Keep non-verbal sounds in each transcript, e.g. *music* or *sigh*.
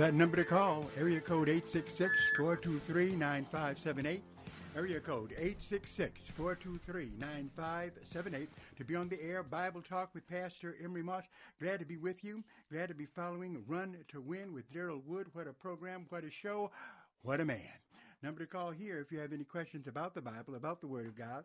That number to call, area code 866-423-9578. Area code 866-423-9578 to be on the air Bible Talk with Pastor Emery Moss. Glad to be with you. Glad to be following Run to Win with Daryl Wood. What a program, what a show, what a man. Number to call here if you have any questions about the Bible, about the Word of God,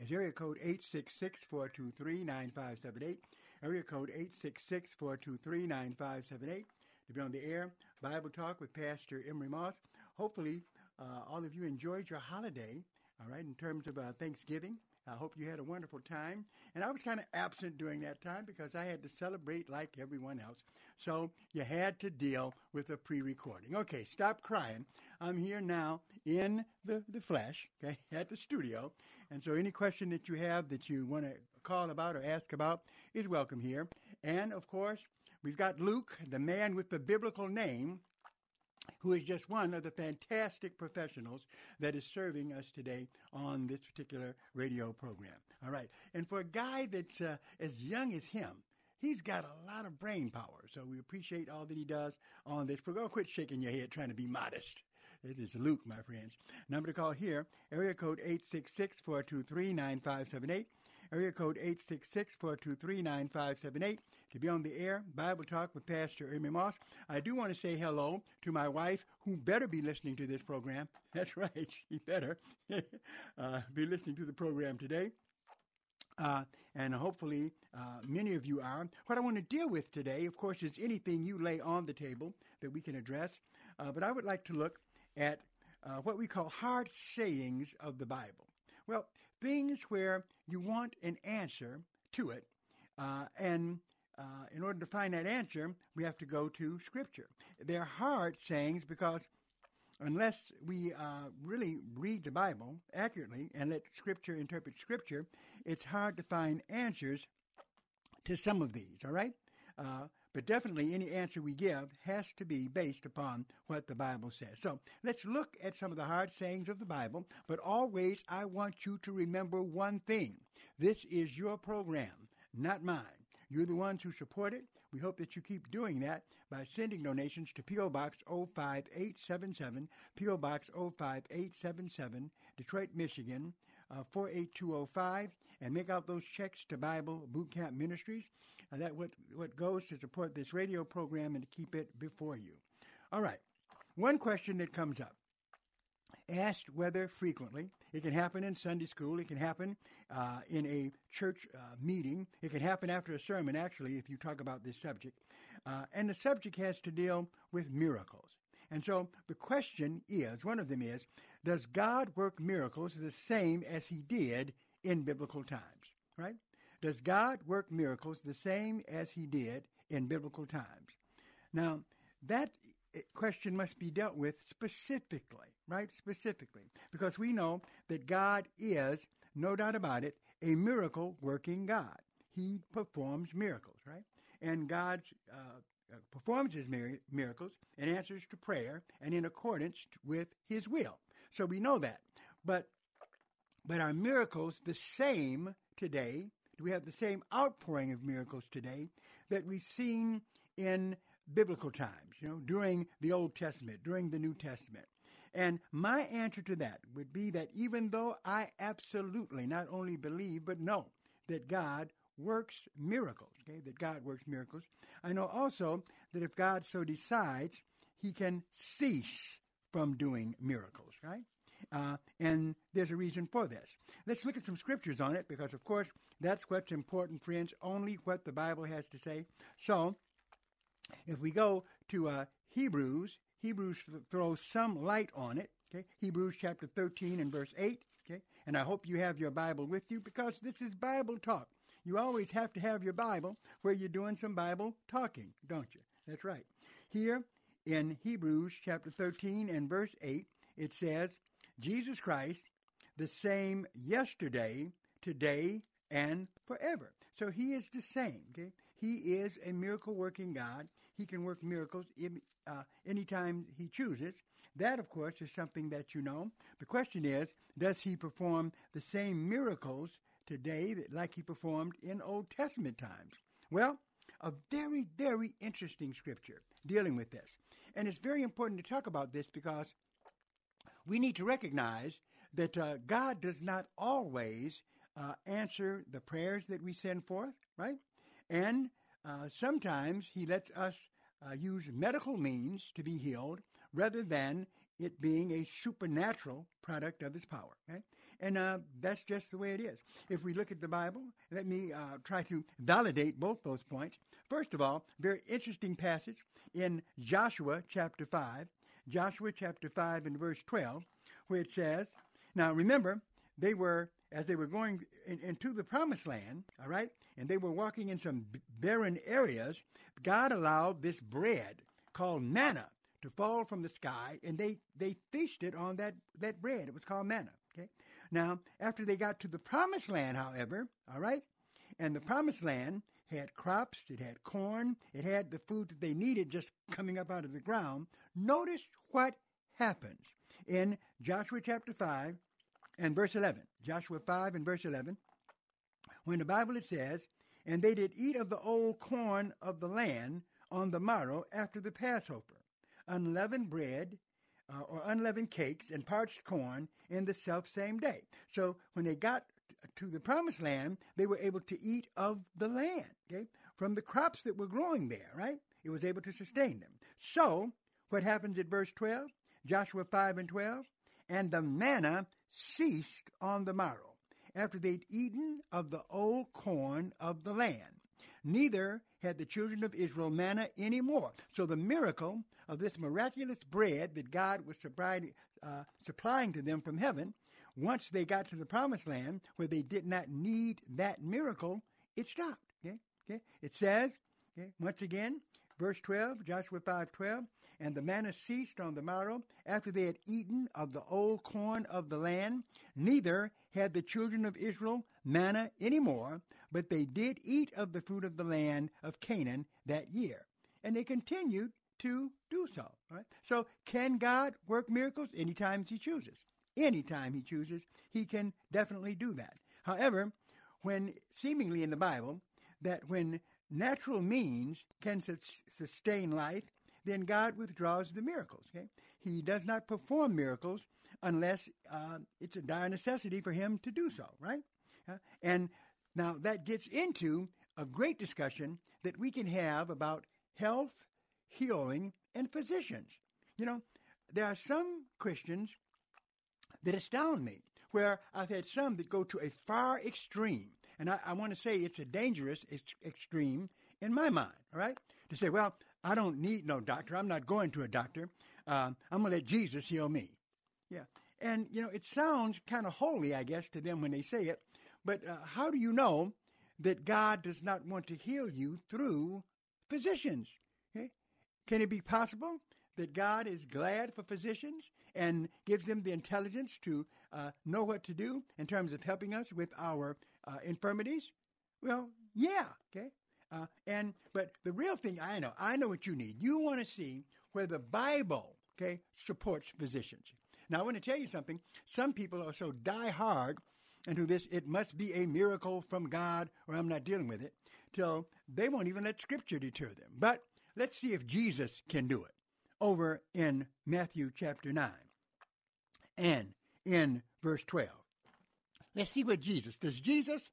is area code 866-423-9578. Area code 866-423-9578 to be on the air. Bible Talk with Pastor Emery Moss. Hopefully, uh, all of you enjoyed your holiday, all right, in terms of uh, Thanksgiving. I hope you had a wonderful time. And I was kind of absent during that time because I had to celebrate like everyone else. So you had to deal with a pre recording. Okay, stop crying. I'm here now in the, the flesh, okay, *laughs* at the studio. And so any question that you have that you want to call about or ask about is welcome here. And of course, We've got Luke, the man with the biblical name, who is just one of the fantastic professionals that is serving us today on this particular radio program. All right. And for a guy that's uh, as young as him, he's got a lot of brain power. So we appreciate all that he does on this program. Quit shaking your head trying to be modest. It is Luke, my friends. Number to call here, area code 866-423-9578. Area code 866-423-9578 to be on the air, Bible Talk with Pastor Emery Moss. I do want to say hello to my wife, who better be listening to this program. *laughs* That's right, she better *laughs* uh, be listening to the program today. Uh, and hopefully uh, many of you are. What I want to deal with today, of course, is anything you lay on the table that we can address. Uh, but I would like to look at uh, what we call hard sayings of the Bible. Well, things where you want an answer to it, uh, and uh, in order to find that answer, we have to go to Scripture. They're hard sayings because unless we uh, really read the Bible accurately and let Scripture interpret Scripture, it's hard to find answers to some of these, all right? But definitely any answer we give has to be based upon what the Bible says. So let's look at some of the hard sayings of the Bible, but always I want you to remember one thing. This is your program, not mine. You're the ones who support it. We hope that you keep doing that by sending donations to P.O. Box 05877, P.O. Box 05877, Detroit, Michigan, uh, 48205, and make out those checks to Bible Boot Camp Ministries. And that what, what goes to support this radio program and to keep it before you. All right. One question that comes up asked whether frequently. It can happen in Sunday school. It can happen uh, in a church uh, meeting. It can happen after a sermon, actually, if you talk about this subject. Uh, and the subject has to deal with miracles. And so the question is one of them is Does God work miracles the same as he did in biblical times? Right? Does God work miracles the same as he did in biblical times? Now, that question must be dealt with specifically, right? Specifically. Because we know that God is, no doubt about it, a miracle working God. He performs miracles, right? And God uh, uh, performs his mir- miracles and answers to prayer and in accordance with his will. So we know that. But but are miracles the same today? We have the same outpouring of miracles today that we've seen in biblical times, you know, during the Old Testament, during the New Testament? And my answer to that would be that even though I absolutely not only believe but know that God works miracles, okay, that God works miracles, I know also that if God so decides, he can cease from doing miracles, right? Uh, and there's a reason for this. Let's look at some scriptures on it because, of course, that's what's important, friends, only what the Bible has to say. So, if we go to uh, Hebrews, Hebrews th- throws some light on it. Okay, Hebrews chapter 13 and verse 8. Okay, and I hope you have your Bible with you because this is Bible talk. You always have to have your Bible where you're doing some Bible talking, don't you? That's right. Here in Hebrews chapter 13 and verse 8, it says, Jesus Christ, the same yesterday, today, and forever. So he is the same. Okay? He is a miracle working God. He can work miracles uh, anytime he chooses. That, of course, is something that you know. The question is, does he perform the same miracles today that, like he performed in Old Testament times? Well, a very, very interesting scripture dealing with this. And it's very important to talk about this because we need to recognize that uh, God does not always uh, answer the prayers that we send forth, right? And uh, sometimes He lets us uh, use medical means to be healed rather than it being a supernatural product of His power. And uh, that's just the way it is. If we look at the Bible, let me uh, try to validate both those points. First of all, very interesting passage in Joshua chapter 5 Joshua chapter 5 and verse 12, where it says, Now remember, they were, as they were going in, into the promised land, all right, and they were walking in some barren areas, God allowed this bread called manna to fall from the sky, and they, they feasted on that, that bread. It was called manna, okay? Now, after they got to the promised land, however, all right, and the promised land had crops, it had corn, it had the food that they needed just coming up out of the ground. Notice what happens in Joshua chapter 5 and verse 11. Joshua 5 and verse 11. When the Bible it says, And they did eat of the old corn of the land on the morrow after the Passover, unleavened bread uh, or unleavened cakes and parched corn in the self same day. So when they got to the promised land, they were able to eat of the land, okay, from the crops that were growing there, right? It was able to sustain them. So, what happens at verse 12? Joshua 5 and 12. And the manna ceased on the morrow, after they'd eaten of the old corn of the land. Neither had the children of Israel manna any more. So the miracle of this miraculous bread that God was supplying, uh, supplying to them from heaven once they got to the promised land where they did not need that miracle, it stopped. Okay? Okay? It says, okay, once again, verse 12, Joshua 5 12, and the manna ceased on the morrow after they had eaten of the old corn of the land. Neither had the children of Israel manna any more, but they did eat of the fruit of the land of Canaan that year. And they continued to do so. Right? So, can God work miracles anytime He chooses? Anytime he chooses, he can definitely do that. However, when seemingly in the Bible, that when natural means can su- sustain life, then God withdraws the miracles. Okay? He does not perform miracles unless uh, it's a dire necessity for him to do so, right? Uh, and now that gets into a great discussion that we can have about health, healing, and physicians. You know, there are some Christians that astound me, where I've had some that go to a far extreme. And I, I want to say it's a dangerous ex- extreme in my mind, all right? To say, well, I don't need no doctor. I'm not going to a doctor. Um, I'm going to let Jesus heal me. Yeah. And, you know, it sounds kind of holy, I guess, to them when they say it. But uh, how do you know that God does not want to heal you through physicians? Okay? Can it be possible that God is glad for physicians and gives them the intelligence to uh, know what to do in terms of helping us with our uh, infirmities? Well, yeah, okay. Uh, and but the real thing I know, I know what you need. You want to see where the Bible, okay, supports physicians. Now I want to tell you something. Some people are so die hard into this, it must be a miracle from God, or I'm not dealing with it, till they won't even let Scripture deter them. But let's see if Jesus can do it over in Matthew chapter 9 and in verse 12. Let's see what Jesus, does Jesus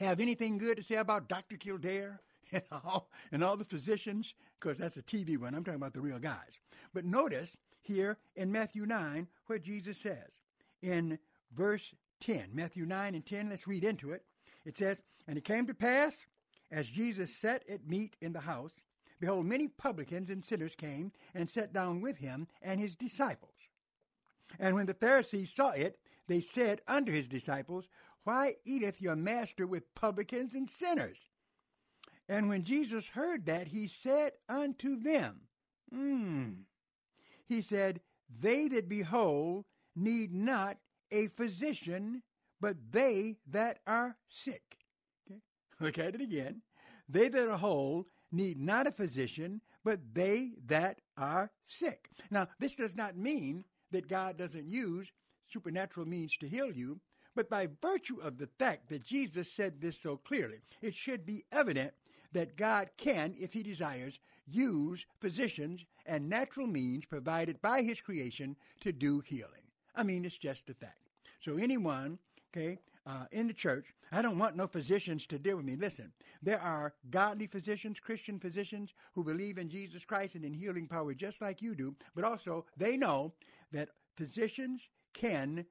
have anything good to say about Dr. Kildare *laughs* and all, and all the physicians? Because that's a TV one. I'm talking about the real guys. But notice here in Matthew 9 what Jesus says. In verse 10, Matthew 9 and 10, let's read into it. It says, And it came to pass, as Jesus sat at meat in the house, behold, many publicans and sinners came and sat down with him and his disciples. And when the Pharisees saw it, they said unto his disciples, Why eateth your master with publicans and sinners? And when Jesus heard that, he said unto them, Hmm. He said, They that be whole need not a physician, but they that are sick. Okay? *laughs* Look at it again. They that are whole need not a physician, but they that are sick. Now, this does not mean that God doesn't use supernatural means to heal you, but by virtue of the fact that Jesus said this so clearly, it should be evident that God can, if he desires, use physicians and natural means provided by his creation to do healing. I mean, it's just a fact. So anyone, okay, uh, in the church, I don't want no physicians to deal with me. Listen, there are godly physicians, Christian physicians who believe in Jesus Christ and in healing power just like you do, but also they know that physicians can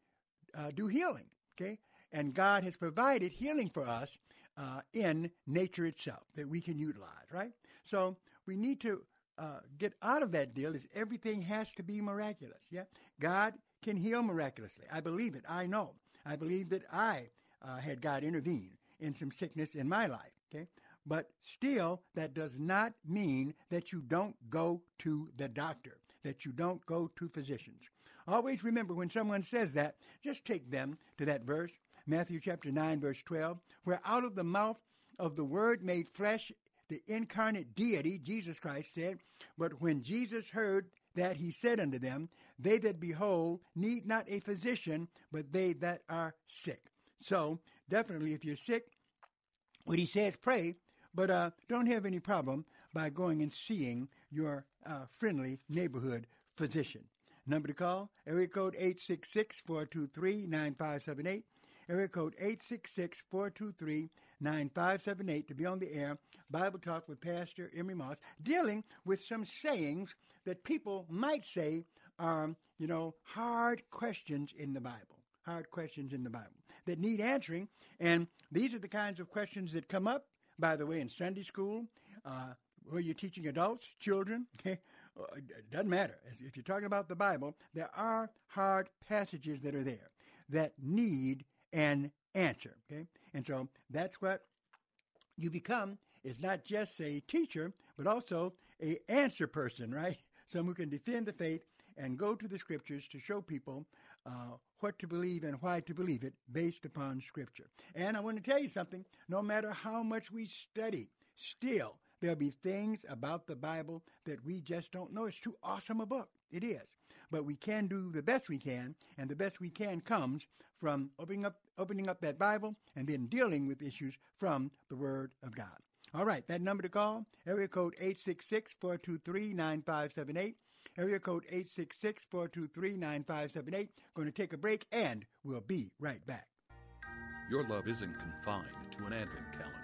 uh, do healing, okay? And God has provided healing for us uh, in nature itself that we can utilize, right? So we need to uh, get out of that deal is everything has to be miraculous. Yeah, God can heal miraculously. I believe it. I know. I believe that I uh, had God intervene in some sickness in my life. Okay, but still, that does not mean that you don't go to the doctor, that you don't go to physicians. Always remember when someone says that, just take them to that verse, Matthew chapter 9, verse 12, where out of the mouth of the Word made flesh, the incarnate deity, Jesus Christ, said, But when Jesus heard that, he said unto them, They that behold need not a physician, but they that are sick. So, definitely, if you're sick, what he says, pray, but uh, don't have any problem by going and seeing your uh, friendly neighborhood physician. Number to call, area code 866-423-9578, area code 866-423-9578 to be on the air, Bible Talk with Pastor Emery Moss, dealing with some sayings that people might say are, you know, hard questions in the Bible, hard questions in the Bible that need answering. And these are the kinds of questions that come up, by the way, in Sunday school, uh, where you're teaching adults, children, *laughs* okay? It doesn't matter. If you're talking about the Bible, there are hard passages that are there that need an answer, okay? And so that's what you become is not just a teacher, but also a answer person, right? *laughs* Someone who can defend the faith and go to the scriptures to show people uh, what to believe and why to believe it based upon scripture. And I want to tell you something, no matter how much we study, still there'll be things about the Bible that we just don't know. It's too awesome a book. It is. But we can do the best we can, and the best we can comes from opening up, opening up that Bible and then dealing with issues from the Word of God. All right, that number to call, area code 866-423-9578. Area code 866-423-9578. Going to take a break and we'll be right back. Your love isn't confined to an advent calendar.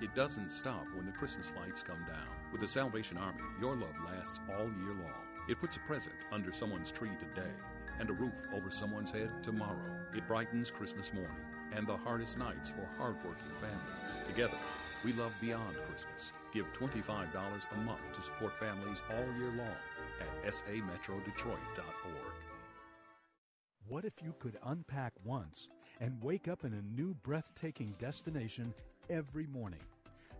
It doesn't stop when the Christmas lights come down. With the Salvation Army, your love lasts all year long. It puts a present under someone's tree today and a roof over someone's head tomorrow. It brightens Christmas morning and the hardest nights for hardworking families. Together, we love beyond Christmas. Give $25 a month to support families all year long at sametrodetroit.org. What if you could unpack once and wake up in a new breathtaking destination every morning?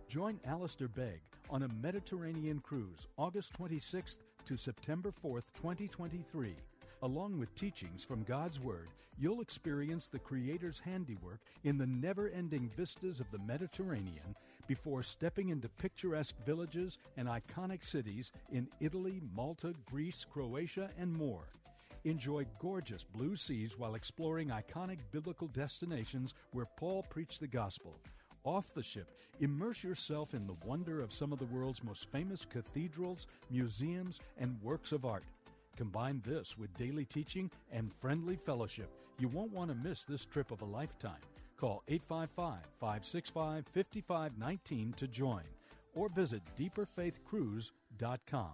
Join Alistair Begg on a Mediterranean cruise August 26th to September 4th, 2023. Along with teachings from God's Word, you'll experience the Creator's handiwork in the never ending vistas of the Mediterranean before stepping into picturesque villages and iconic cities in Italy, Malta, Greece, Croatia, and more. Enjoy gorgeous blue seas while exploring iconic biblical destinations where Paul preached the gospel. Off the ship, immerse yourself in the wonder of some of the world's most famous cathedrals, museums, and works of art. Combine this with daily teaching and friendly fellowship. You won't want to miss this trip of a lifetime. Call 855 565 5519 to join or visit deeperfaithcruise.com.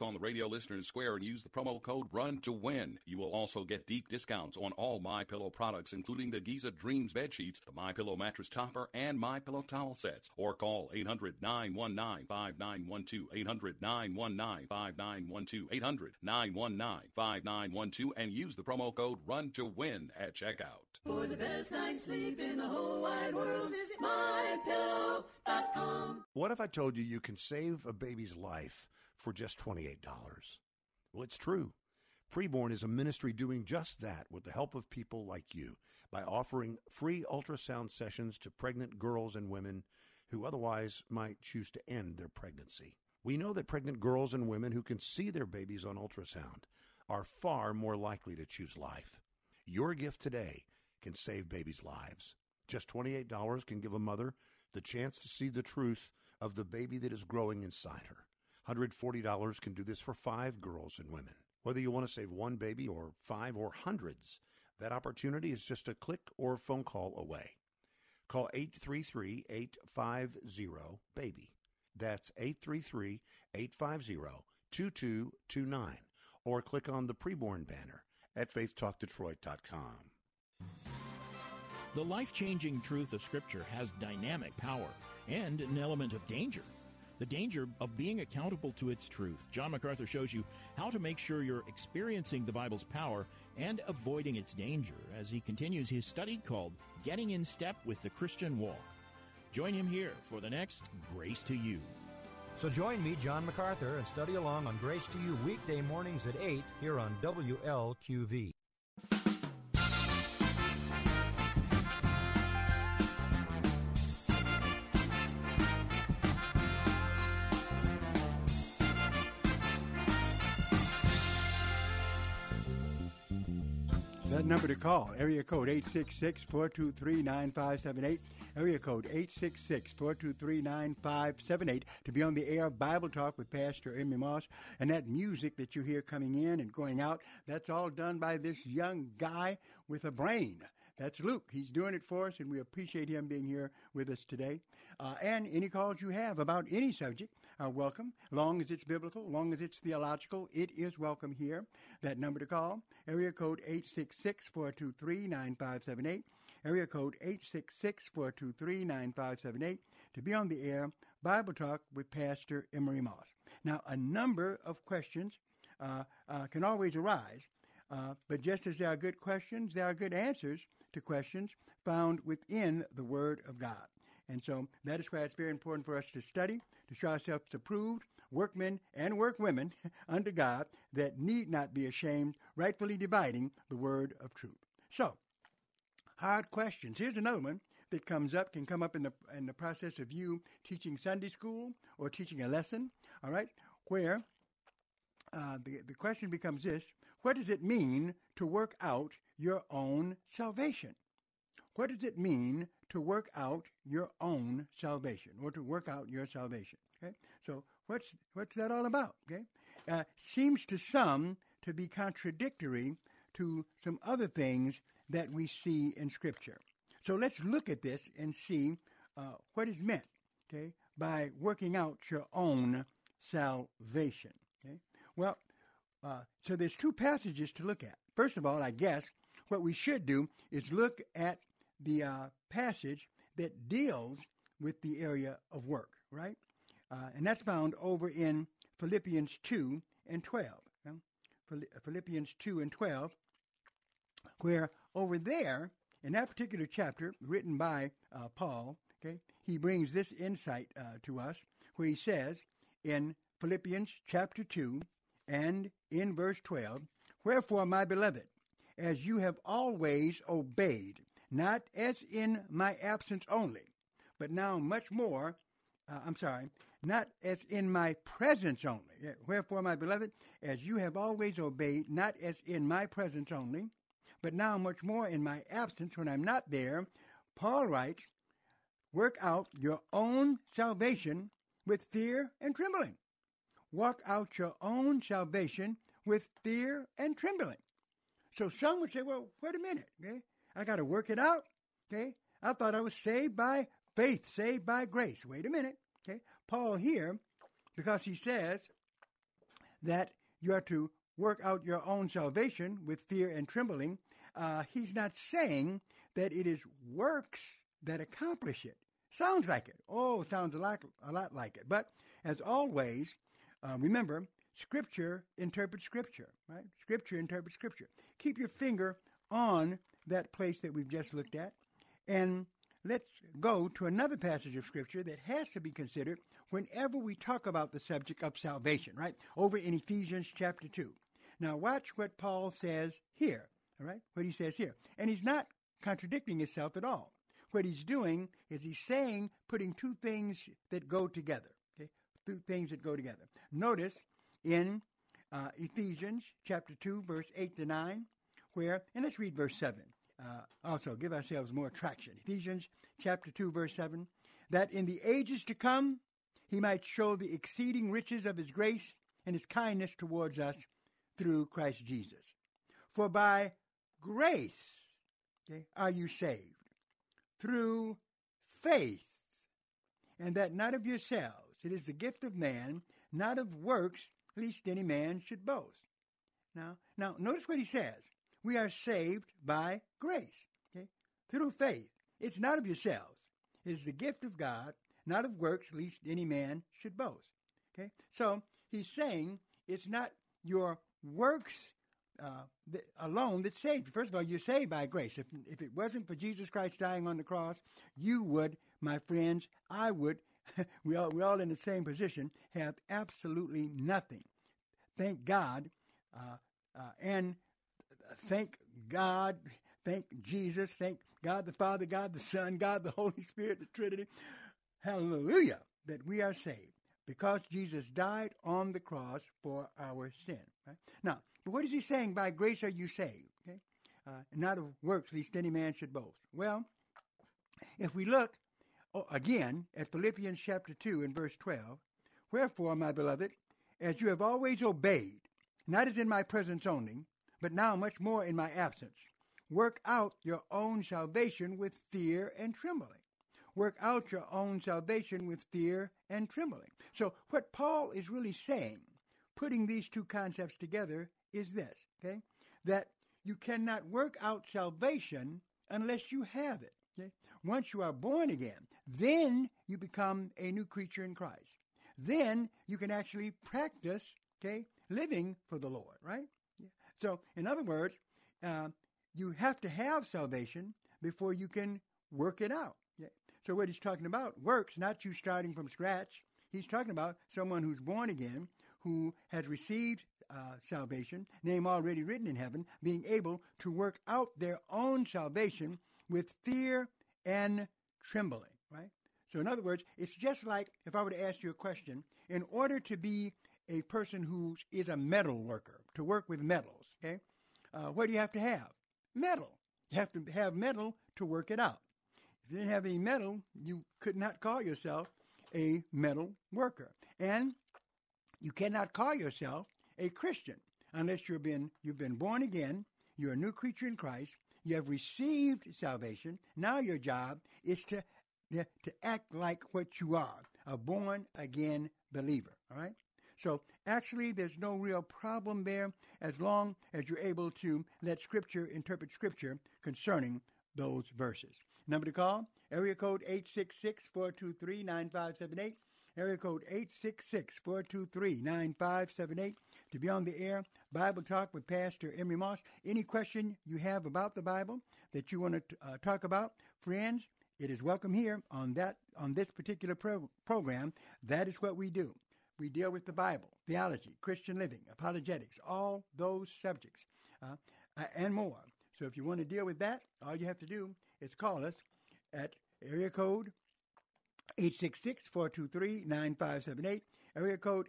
on the radio listeners square and use the promo code RUN to win. You will also get deep discounts on all My Pillow products, including the Giza Dreams bed sheets, the My Pillow mattress topper, and My Pillow towel sets. Or call 800-919-5912, 800-919-5912, 800-919-5912, and use the promo code RUN to win at checkout. For the best night's sleep in the whole wide world, visit mypillow.com. What if I told you you can save a baby's life for just $28. Well, it's true. Preborn is a ministry doing just that with the help of people like you by offering free ultrasound sessions to pregnant girls and women who otherwise might choose to end their pregnancy. We know that pregnant girls and women who can see their babies on ultrasound are far more likely to choose life. Your gift today can save babies' lives. Just $28 can give a mother the chance to see the truth of the baby that is growing inside her. $140 can do this for five girls and women. Whether you want to save one baby or five or hundreds, that opportunity is just a click or phone call away. Call 833 850 BABY. That's 833 850 2229. Or click on the preborn banner at faithtalkdetroit.com. The life changing truth of Scripture has dynamic power and an element of danger the danger of being accountable to its truth. John MacArthur shows you how to make sure you're experiencing the Bible's power and avoiding its danger as he continues his study called Getting in Step with the Christian Walk. Join him here for the next Grace to You. So join me, John MacArthur, and study along on Grace to You weekday mornings at 8 here on WLQV. Number to call, area code 866-423-9578, area code 866-423-9578 to be on the air Bible Talk with Pastor Emery Moss. And that music that you hear coming in and going out, that's all done by this young guy with a brain. That's Luke. He's doing it for us, and we appreciate him being here with us today. Uh, and any calls you have about any subject are welcome, long as it's biblical, long as it's theological. It is welcome here. That number to call, area code 866-423-9578, area code 866-423-9578, to be on the air, Bible Talk with Pastor Emery Moss. Now, a number of questions uh, uh, can always arise, uh, but just as there are good questions, there are good answers to questions found within the Word of God. And so that is why it's very important for us to study, to show ourselves approved, workmen and workwomen *laughs* unto God that need not be ashamed, rightfully dividing the word of truth. So, hard questions. Here's another one that comes up, can come up in the in the process of you teaching Sunday school or teaching a lesson, all right, where uh, the, the question becomes this What does it mean to work out your own salvation? What does it mean to work out your own salvation or to work out your salvation? Okay, so what's what's that all about? Okay, uh, seems to some to be contradictory to some other things that we see in Scripture. So let's look at this and see uh, what is meant. Okay, by working out your own salvation. Okay, Well, uh, so there's two passages to look at. First of all, I guess what we should do is look at the uh, passage that deals with the area of work, right? Uh, and that's found over in Philippians 2 and 12. Philippians 2 and 12, where over there, in that particular chapter, written by uh, Paul, okay, he brings this insight uh, to us, where he says in Philippians chapter 2 and in verse 12, Wherefore, my beloved, as you have always obeyed, not as in my absence only, but now much more, uh, I'm sorry, not as in my presence only. Wherefore, my beloved, as you have always obeyed, not as in my presence only, but now much more in my absence when I'm not there, Paul writes, work out your own salvation with fear and trembling. Walk out your own salvation with fear and trembling. So some would say, well, wait a minute, okay? I got to work it out, okay? I thought I was saved by faith, saved by grace. Wait a minute, okay? Paul here, because he says that you are to work out your own salvation with fear and trembling, uh, he's not saying that it is works that accomplish it. Sounds like it. Oh, sounds a lot, a lot like it. But as always, uh, remember, Scripture interprets Scripture, right? Scripture interprets Scripture. Keep your finger on that place that we've just looked at, and let's go to another passage of Scripture that has to be considered whenever we talk about the subject of salvation, right? Over in Ephesians chapter 2. Now, watch what Paul says here, all right? What he says here. And he's not contradicting himself at all. What he's doing is he's saying, putting two things that go together, okay? Two things that go together. Notice in uh, Ephesians chapter 2, verse 8 to 9, where, and let's read verse 7. Uh, also, give ourselves more traction. Ephesians chapter 2, verse 7, that in the ages to come he might show the exceeding riches of his grace and his kindness towards us through Christ Jesus. For by grace okay, are you saved through faith, and that not of yourselves. It is the gift of man, not of works, lest any man should boast. Now, now notice what he says. We are saved by grace, okay, through faith. It's not of yourselves. It is the gift of God, not of works, lest any man should boast. Okay, so he's saying it's not your works uh, alone that saved you. First of all, you're saved by grace. If, if it wasn't for Jesus Christ dying on the cross, you would, my friends, I would, *laughs* we all, we're all in the same position, have absolutely nothing. Thank God, uh, uh, and thank God, thank Jesus, thank God the Father, God the Son, God the Holy Spirit, the Trinity. Hallelujah, that we are saved because Jesus died on the cross for our sin. Right? Now, but what is he saying? By grace are you saved, okay? Uh, not of works, lest any man should boast. Well, if we look Oh, again at Philippians chapter 2 and verse 12, wherefore, my beloved, as you have always obeyed, not as in my presence only, but now much more in my absence, work out your own salvation with fear and trembling. Work out your own salvation with fear and trembling. So, what Paul is really saying, putting these two concepts together, is this, okay? That you cannot work out salvation unless you have it. Once you are born again, then you become a new creature in Christ. Then you can actually practice, okay, living for the Lord, right? Yeah. So, in other words, uh, you have to have salvation before you can work it out. Yeah. So, what he's talking about works, not you starting from scratch. He's talking about someone who's born again, who has received uh, salvation, name already written in heaven, being able to work out their own salvation with fear and trembling, right? So, in other words, it's just like if I were to ask you a question, in order to be a person who is a metal worker, to work with metals, okay, uh, what do you have to have? Metal. You have to have metal to work it out. If you didn't have any metal, you could not call yourself a metal worker. And you cannot call yourself a Christian unless you've been, you've been born again, you're a new creature in Christ, you have received salvation. Now your job is to, to act like what you are, a born again believer. All right? So actually, there's no real problem there as long as you're able to let Scripture interpret Scripture concerning those verses. Number to call, area code 866-423-9578. Area code 866-423-9578 to be on the air. Bible Talk with Pastor Emery Moss. Any question you have about the Bible that you want to uh, talk about, friends, it is welcome here on that on this particular pro- program. That is what we do. We deal with the Bible, theology, Christian living, apologetics, all those subjects, uh, and more. So if you want to deal with that, all you have to do is call us at area code 866-423-9578, area code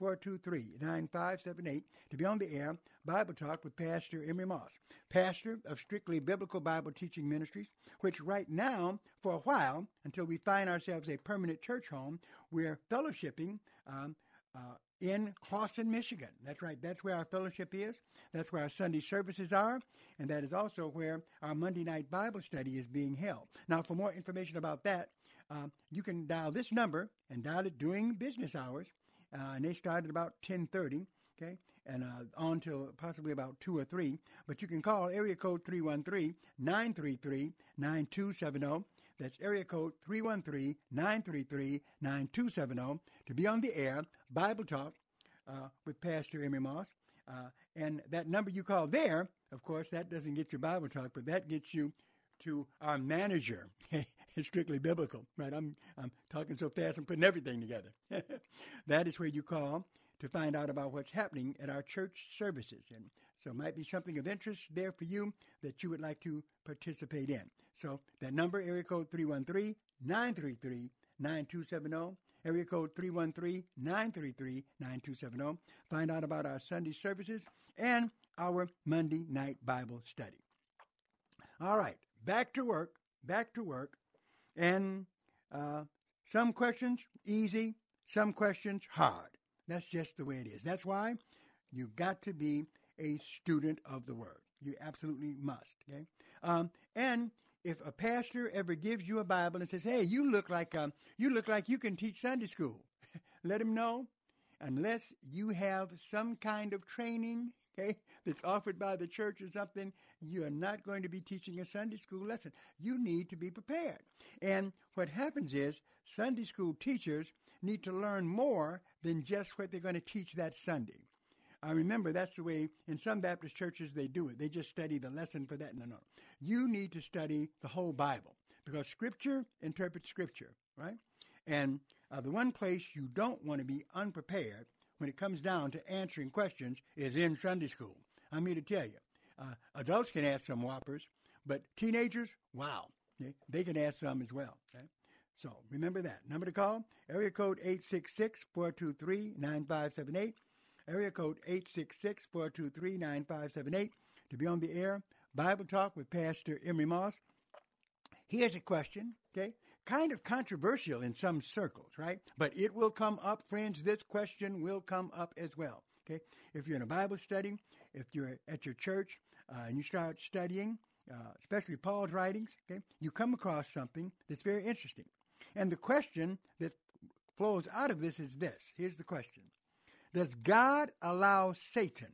866-423-9578 to be on the air, Bible Talk with Pastor Emery Moss, pastor of Strictly Biblical Bible Teaching Ministries, which right now, for a while, until we find ourselves a permanent church home, we're fellowshipping um, uh, in Clawson, Michigan. That's right. That's where our fellowship is. That's where our Sunday services are. And that is also where our Monday night Bible study is being held. Now, for more information about that, uh, you can dial this number and dial it during business hours. Uh, and they start at about 1030, okay, and uh, on till possibly about 2 or 3. But you can call area code 313-933-9270. That's area code 313-933-9270 to be on the air, Bible Talk uh, with Pastor Emery Moss. Uh, and that number you call there, of course, that doesn't get you Bible Talk, but that gets you to our manager. *laughs* *laughs* it's strictly biblical, right? I'm I'm talking so fast, I'm putting everything together. *laughs* that is where you call to find out about what's happening at our church services, and so might be something of interest there for you that you would like to participate in. So that number, area code 313-933-9270, area code 313-933-9270. Find out about our Sunday services and our Monday night Bible study. All right, back to work, back to work. And uh, some questions easy, some questions hard. That's just the way it is. That's why you've got to be a student of the Word. You absolutely must. Okay, um, and if a pastor ever gives you a Bible and says, "Hey, you look like um, you look like you can teach Sunday school," *laughs* let him know. Unless you have some kind of training, okay, that's offered by the church or something, you are not going to be teaching a Sunday school lesson. You need to be prepared. And what happens is Sunday school teachers need to learn more than just what they're going to teach that Sunday. I remember that's the way in some Baptist churches they do it. They just study the lesson for that. No, no. You need to study the whole Bible because Scripture interprets Scripture, right? And uh, the one place you don't want to be unprepared when it comes down to answering questions is in Sunday school. I'm here to tell you. Uh, adults can ask some whoppers, but teenagers, wow, they, they can ask some as well. Okay? So remember that. Number to call, area code 866-423-9578. Area code 866-423-9578 to be on the air. Bible Talk with Pastor Emery Moss. Here's a question, okay? Kind of controversial in some circles, right? But it will come up, friends. This question will come up as well, okay? If you're in a Bible study, if you're at your church uh, and you start studying, uh, especially Paul's writings, okay, you come across something that's very interesting. And the question that flows out of this is this. Here's the question. Does God allow Satan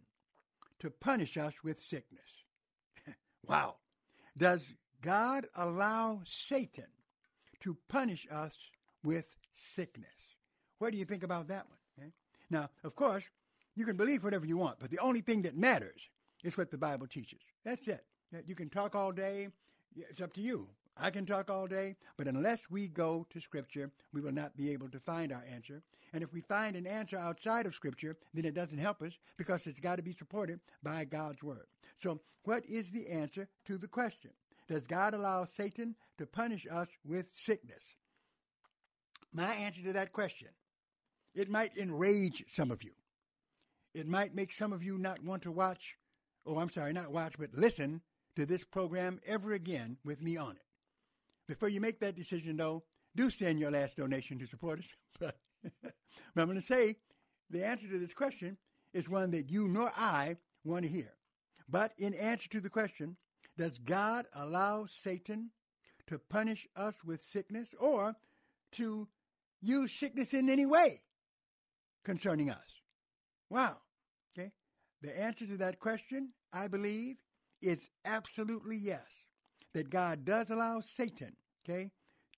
to punish us with sickness? *laughs* wow. Does God allow Satan to punish us with sickness? What do you think about that one? Okay? Now, of course, you can believe whatever you want, but the only thing that matters is what the Bible teaches. That's it. You can talk all day. It's up to you. I can talk all day, but unless we go to Scripture, we will not be able to find our answer. And if we find an answer outside of Scripture, then it doesn't help us because it's got to be supported by God's Word. So, what is the answer to the question? Does God allow Satan to punish us with sickness? My answer to that question, it might enrage some of you. It might make some of you not want to watch, oh, I'm sorry, not watch, but listen to this program ever again with me on it. Before you make that decision, though, do send your last donation to support us. *laughs* but, I'm going to say the answer to this question is one that you nor I want to hear. But in answer to the question, does God allow Satan to punish us with sickness or to use sickness in any way? concerning us? Wow. Okay. The answer to that question, I believe, is absolutely yes. That God does allow Satan, okay,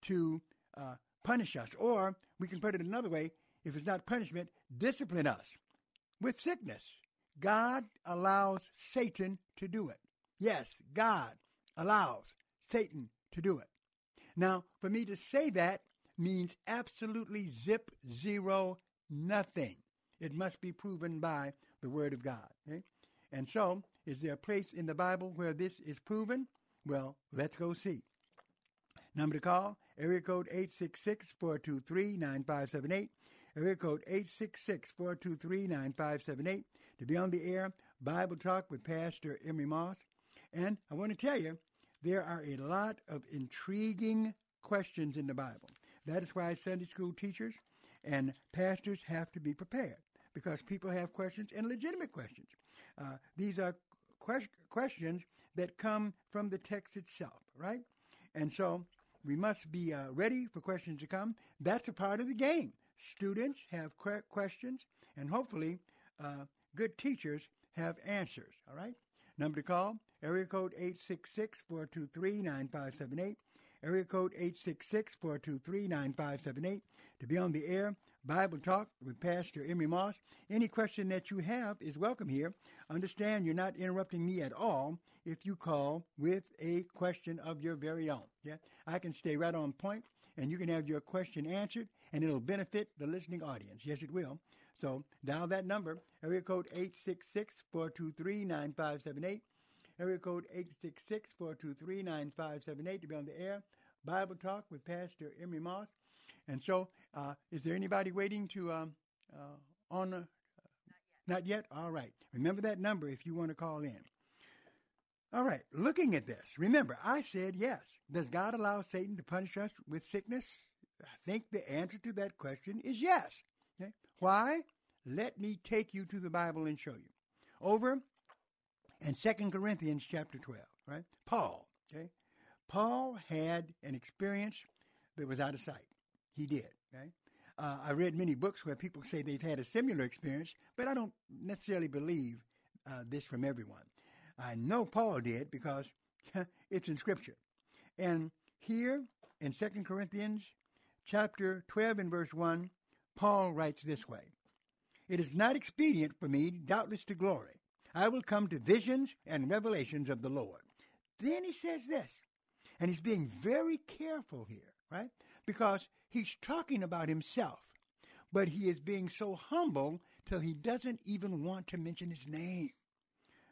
to uh, punish us. Or we can put it another way if it's not punishment, discipline us with sickness. God allows Satan to do it. Yes, God allows Satan to do it. Now, for me to say that means absolutely zip zero nothing. It must be proven by the Word of God. Okay? And so, is there a place in the Bible where this is proven? Well, let's go see. Number to call, area code 866-423-9578. Area code 866-423-9578 to be on the air, Bible Talk with Pastor Emery Moss. And I want to tell you, there are a lot of intriguing questions in the Bible. That is why Sunday school teachers and pastors have to be prepared because people have questions and legitimate questions. Uh, these are que- questions that come from the text itself, right? And so we must be uh, ready for questions to come. That's a part of the game. Students have que- questions, and hopefully, uh, good teachers have answers, all right? Number to call, area code 866-423-9578. Area code 866-423-9578 to be on the air. Bible Talk with Pastor Emery Moss. Any question that you have is welcome here. Understand you're not interrupting me at all if you call with a question of your very own. Yeah, I can stay right on point, and you can have your question answered, and it'll benefit the listening audience. Yes, it will. So dial that number, area code 866-423-9578. Area code 866-423-9578 to be on the air. Bible Talk with Pastor Emery Moss. And so, uh, is there anybody waiting to um, uh, on? Uh, not, yet. not yet. All right. Remember that number if you want to call in. All right. Looking at this, remember I said yes. Does God allow Satan to punish us with sickness? I think the answer to that question is yes. Okay. Why? Let me take you to the Bible and show you. Over in Second Corinthians chapter 12, right? Paul, okay? Paul had an experience that was out of sight. He did, okay? Uh, I read many books where people say they've had a similar experience, but I don't necessarily believe uh, this from everyone. I know Paul did because *laughs* it's in Scripture. And here in Second Corinthians chapter 12 and verse 1, Paul writes this way It is not expedient for me, doubtless to glory. I will come to visions and revelations of the Lord. Then he says this, and he's being very careful here, right? Because he's talking about himself, but he is being so humble till he doesn't even want to mention his name.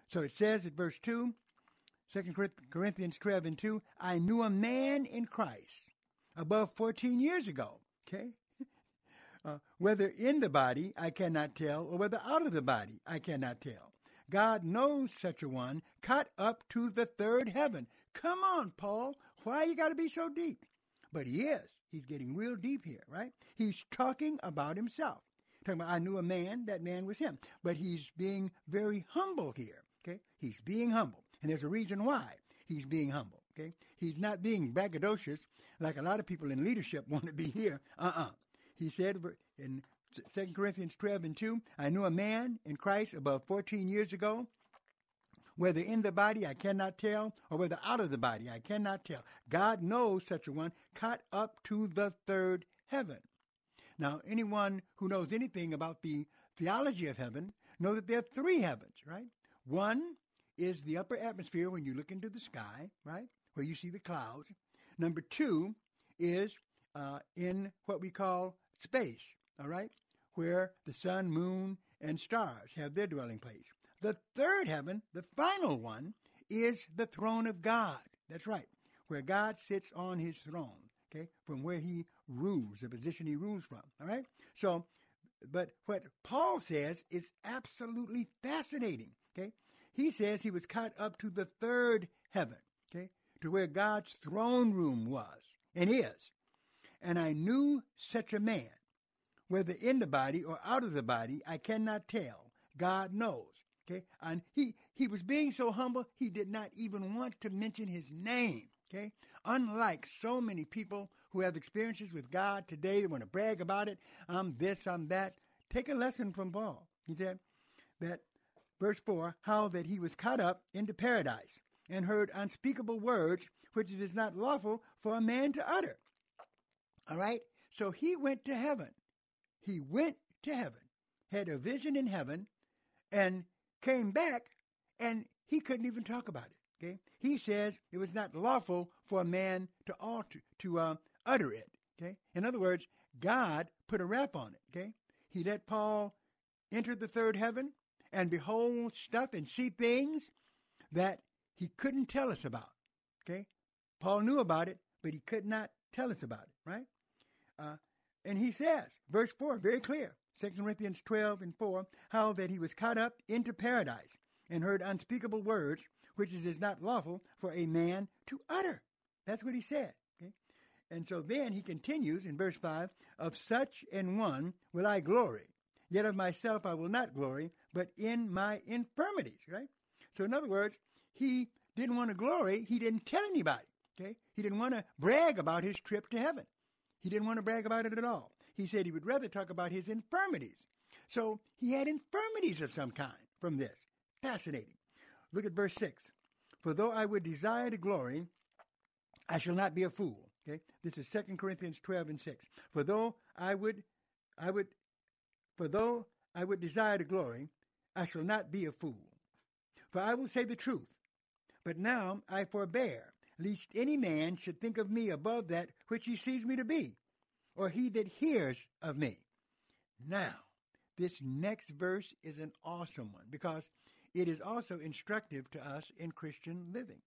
So it says at verse 2, 2 Corinthians 12 and 2, I knew a man in Christ above 14 years ago, okay? Uh, whether in the body, I cannot tell, or whether out of the body, I cannot tell. God knows such a one, cut up to the third heaven. Come on, Paul. Why you got to be so deep? But he is. He's getting real deep here, right? He's talking about himself. Talking about, I knew a man, that man was him. But he's being very humble here, okay? He's being humble. And there's a reason why he's being humble, okay? He's not being braggadocious like a lot of people in leadership *laughs* want to be here. Uh-uh. He said in 2 Corinthians 12 and 2, I knew a man in Christ about 14 years ago, whether in the body I cannot tell, or whether out of the body I cannot tell. God knows such a one, caught up to the third heaven. Now, anyone who knows anything about the theology of heaven know that there are three heavens, right? One is the upper atmosphere when you look into the sky, right, where you see the clouds. Number two is uh, in what we call space, all right, where the sun, moon, and stars have their dwelling place. The third heaven, the final one, is the throne of God. That's right, where God sits on his throne, okay, from where he rules, the position he rules from, all right? So, but what Paul says is absolutely fascinating, okay? He says he was caught up to the third heaven, okay, to where God's throne room was and is. And I knew such a man whether in the body or out of the body, I cannot tell. God knows. Okay? And he, he was being so humble, he did not even want to mention his name. Okay? Unlike so many people who have experiences with God today, they want to brag about it. I'm this, I'm that. take a lesson from Paul. He said that, verse 4, how that he was caught up into paradise and heard unspeakable words which it is not lawful for a man to utter. All right? So he went to heaven. He went to heaven, had a vision in heaven, and came back, and he couldn't even talk about it. Okay? He says it was not lawful for a man to alter to uh, utter it. Okay? In other words, God put a wrap on it. Okay? He let Paul enter the third heaven and behold stuff and see things that he couldn't tell us about. Okay? Paul knew about it, but he could not tell us about it, right? Uh, and he says, verse 4, very clear, 2 Corinthians 12 and 4, how that he was caught up into paradise and heard unspeakable words, which is not lawful for a man to utter. That's what he said. Okay? And so then he continues in verse 5 Of such an one will I glory, yet of myself I will not glory, but in my infirmities. Right? So, in other words, he didn't want to glory, he didn't tell anybody. Okay? He didn't want to brag about his trip to heaven. He didn't want to brag about it at all. He said he would rather talk about his infirmities. So he had infirmities of some kind from this. Fascinating. Look at verse 6. For though I would desire to glory, I shall not be a fool. Okay? This is 2 Corinthians 12 and 6. For though I would I would for though I would desire to glory, I shall not be a fool. For I will say the truth. But now I forbear, lest any man should think of me above that which he sees me to be, or he that hears of me. Now, this next verse is an awesome one because it is also instructive to us in Christian living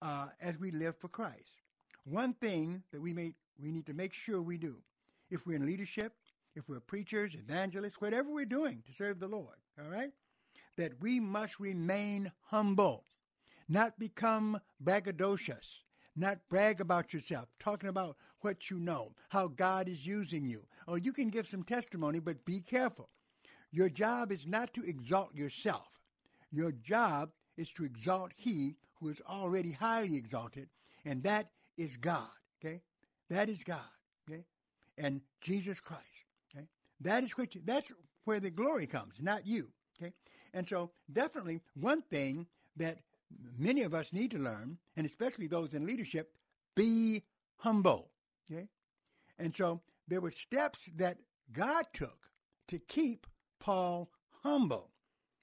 uh, as we live for Christ. One thing that we may we need to make sure we do, if we're in leadership, if we're preachers, evangelists, whatever we're doing to serve the Lord, all right, that we must remain humble not become braggadocious, not brag about yourself, talking about what you know, how God is using you. Or you can give some testimony, but be careful. Your job is not to exalt yourself. Your job is to exalt He who is already highly exalted, and that is God. Okay, that is God. Okay, and Jesus Christ. Okay, that is which that's where the glory comes, not you. Okay, and so definitely one thing that many of us need to learn, and especially those in leadership, be humble. Okay? And so there were steps that God took to keep Paul humble.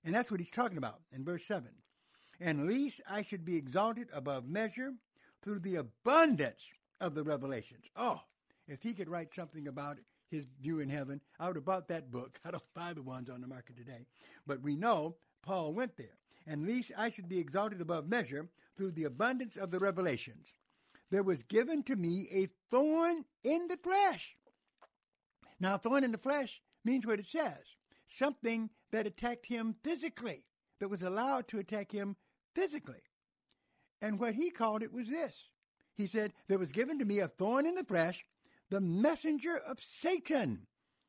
And that's what he's talking about in verse 7. And least I should be exalted above measure through the abundance of the revelations. Oh, if he could write something about his view in heaven, I would have bought that book. *laughs* I don't buy the ones on the market today. But we know Paul went there and least I should be exalted above measure through the abundance of the revelations. There was given to me a thorn in the flesh. Now, thorn in the flesh means what it says something that attacked him physically, that was allowed to attack him physically. And what he called it was this He said, There was given to me a thorn in the flesh, the messenger of Satan.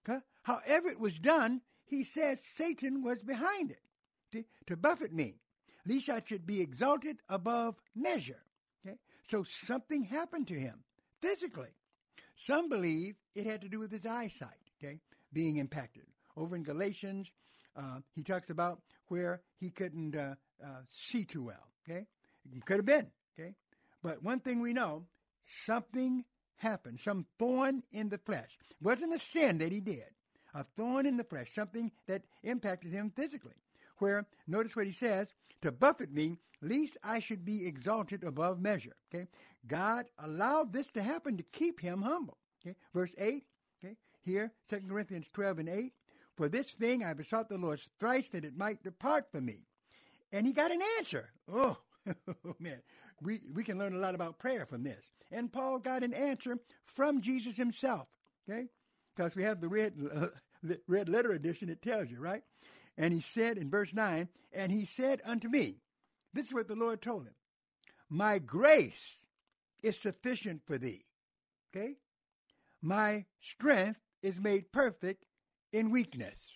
Okay? However, it was done, he says Satan was behind it to, to buffet me, lest I should be exalted above measure. Okay? So something happened to him physically. Some believe it had to do with his eyesight, okay, being impacted. Over in Galatians, uh, he talks about where he couldn't uh, uh, see too well, okay? It could have been, okay? But one thing we know, something happened, some thorn in the flesh. It wasn't a sin that he did, a thorn in the flesh, something that impacted him physically where, notice what he says, to buffet me, lest I should be exalted above measure. Okay. God allowed this to happen to keep him humble. Okay. Verse 8, okay, here, 2 Corinthians 12 and 8. For this thing I besought the Lord thrice that it might depart from me. And he got an answer. Oh, *laughs* man. We, we can learn a lot about prayer from this. And Paul got an answer from Jesus himself. Okay? Because we have the red, uh, *laughs* red letter edition, it tells you, right? And he said in verse 9, and he said unto me, this is what the Lord told him, my grace is sufficient for thee. Okay? My strength is made perfect in weakness.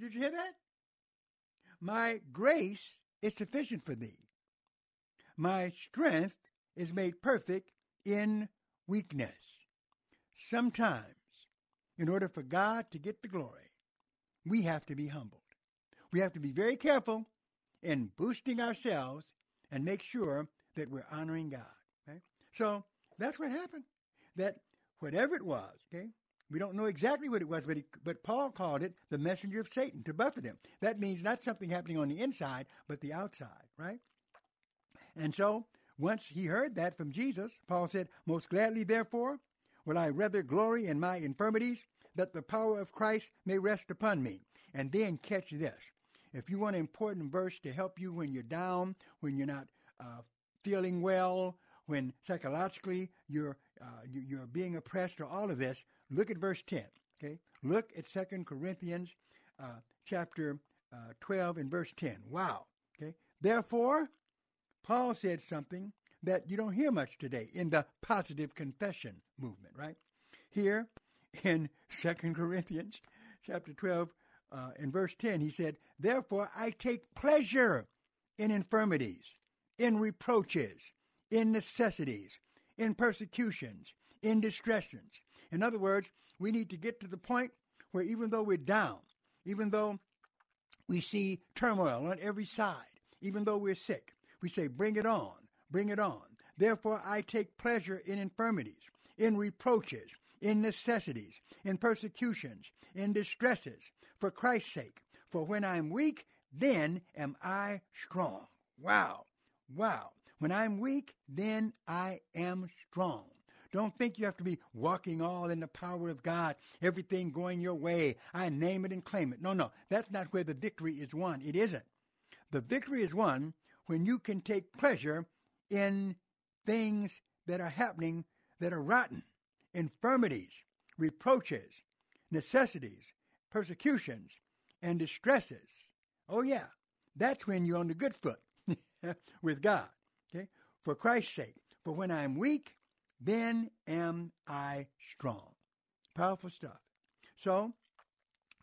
Did you hear that? My grace is sufficient for thee. My strength is made perfect in weakness. Sometimes in order for God to get the glory, we have to be humbled. We have to be very careful in boosting ourselves and make sure that we're honoring God. Okay? So that's what happened. That whatever it was, okay, we don't know exactly what it was, but, he, but Paul called it the messenger of Satan to buffet him. That means not something happening on the inside, but the outside, right? And so once he heard that from Jesus, Paul said, Most gladly, therefore, will I rather glory in my infirmities, that the power of Christ may rest upon me. And then catch this. If you want an important verse to help you when you're down, when you're not uh, feeling well, when psychologically you're uh, you're being oppressed, or all of this, look at verse ten. Okay, look at Second Corinthians uh, chapter uh, twelve and verse ten. Wow. Okay, therefore, Paul said something that you don't hear much today in the positive confession movement, right? Here in Second Corinthians chapter twelve uh, in verse ten, he said, "Therefore I take pleasure in infirmities." in reproaches, in necessities, in persecutions, in distressions. In other words, we need to get to the point where even though we're down, even though we see turmoil on every side, even though we're sick, we say, Bring it on, bring it on. Therefore, I take pleasure in infirmities, in reproaches, in necessities, in persecutions, in distresses, for Christ's sake. For when I'm weak, then am I strong. Wow. Wow. When I'm weak, then I am strong. Don't think you have to be walking all in the power of God, everything going your way. I name it and claim it. No, no, that's not where the victory is won. It isn't. The victory is won when you can take pleasure in things that are happening that are rotten, infirmities, reproaches, necessities, persecutions, and distresses. Oh, yeah, that's when you're on the good foot. *laughs* with God. Okay? For Christ's sake. For when I'm weak, then am I strong. Powerful stuff. So,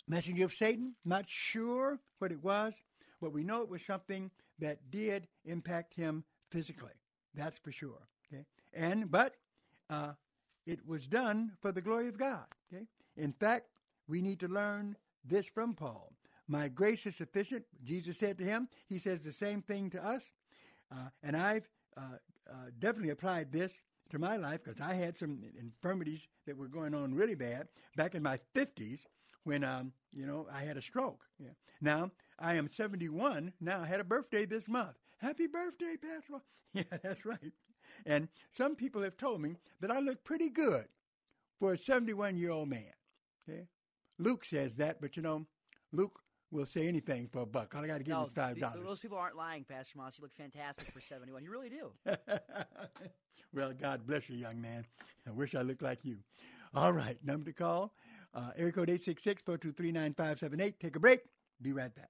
messenger of Satan, not sure what it was, but we know it was something that did impact him physically. That's for sure. Okay? And but uh, it was done for the glory of God. Okay? In fact, we need to learn this from Paul. My grace is sufficient, Jesus said to him. He says the same thing to us. Uh, and I've uh, uh, definitely applied this to my life because I had some infirmities that were going on really bad back in my 50s when, um, you know, I had a stroke. Yeah. Now, I am 71. Now, I had a birthday this month. Happy birthday, Pastor. *laughs* Yeah, that's right. And some people have told me that I look pretty good for a 71 year old man. Okay? Luke says that, but you know, Luke will say anything for a buck. All I got to give no, is five dollars. Those people aren't lying, Pastor Moss. You look fantastic for seventy-one. You really do. *laughs* well, God bless you, young man. I wish I looked like you. All right, number to call: uh, area code 866-423-9578. Take a break. Be right back.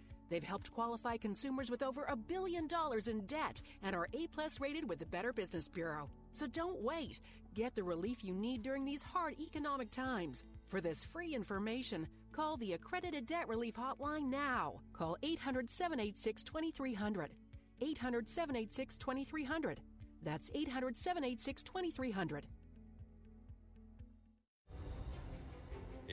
They've helped qualify consumers with over a billion dollars in debt and are A plus rated with the Better Business Bureau. So don't wait. Get the relief you need during these hard economic times. For this free information, call the Accredited Debt Relief Hotline now. Call 800 786 2300. 800 786 2300. That's 800 786 2300.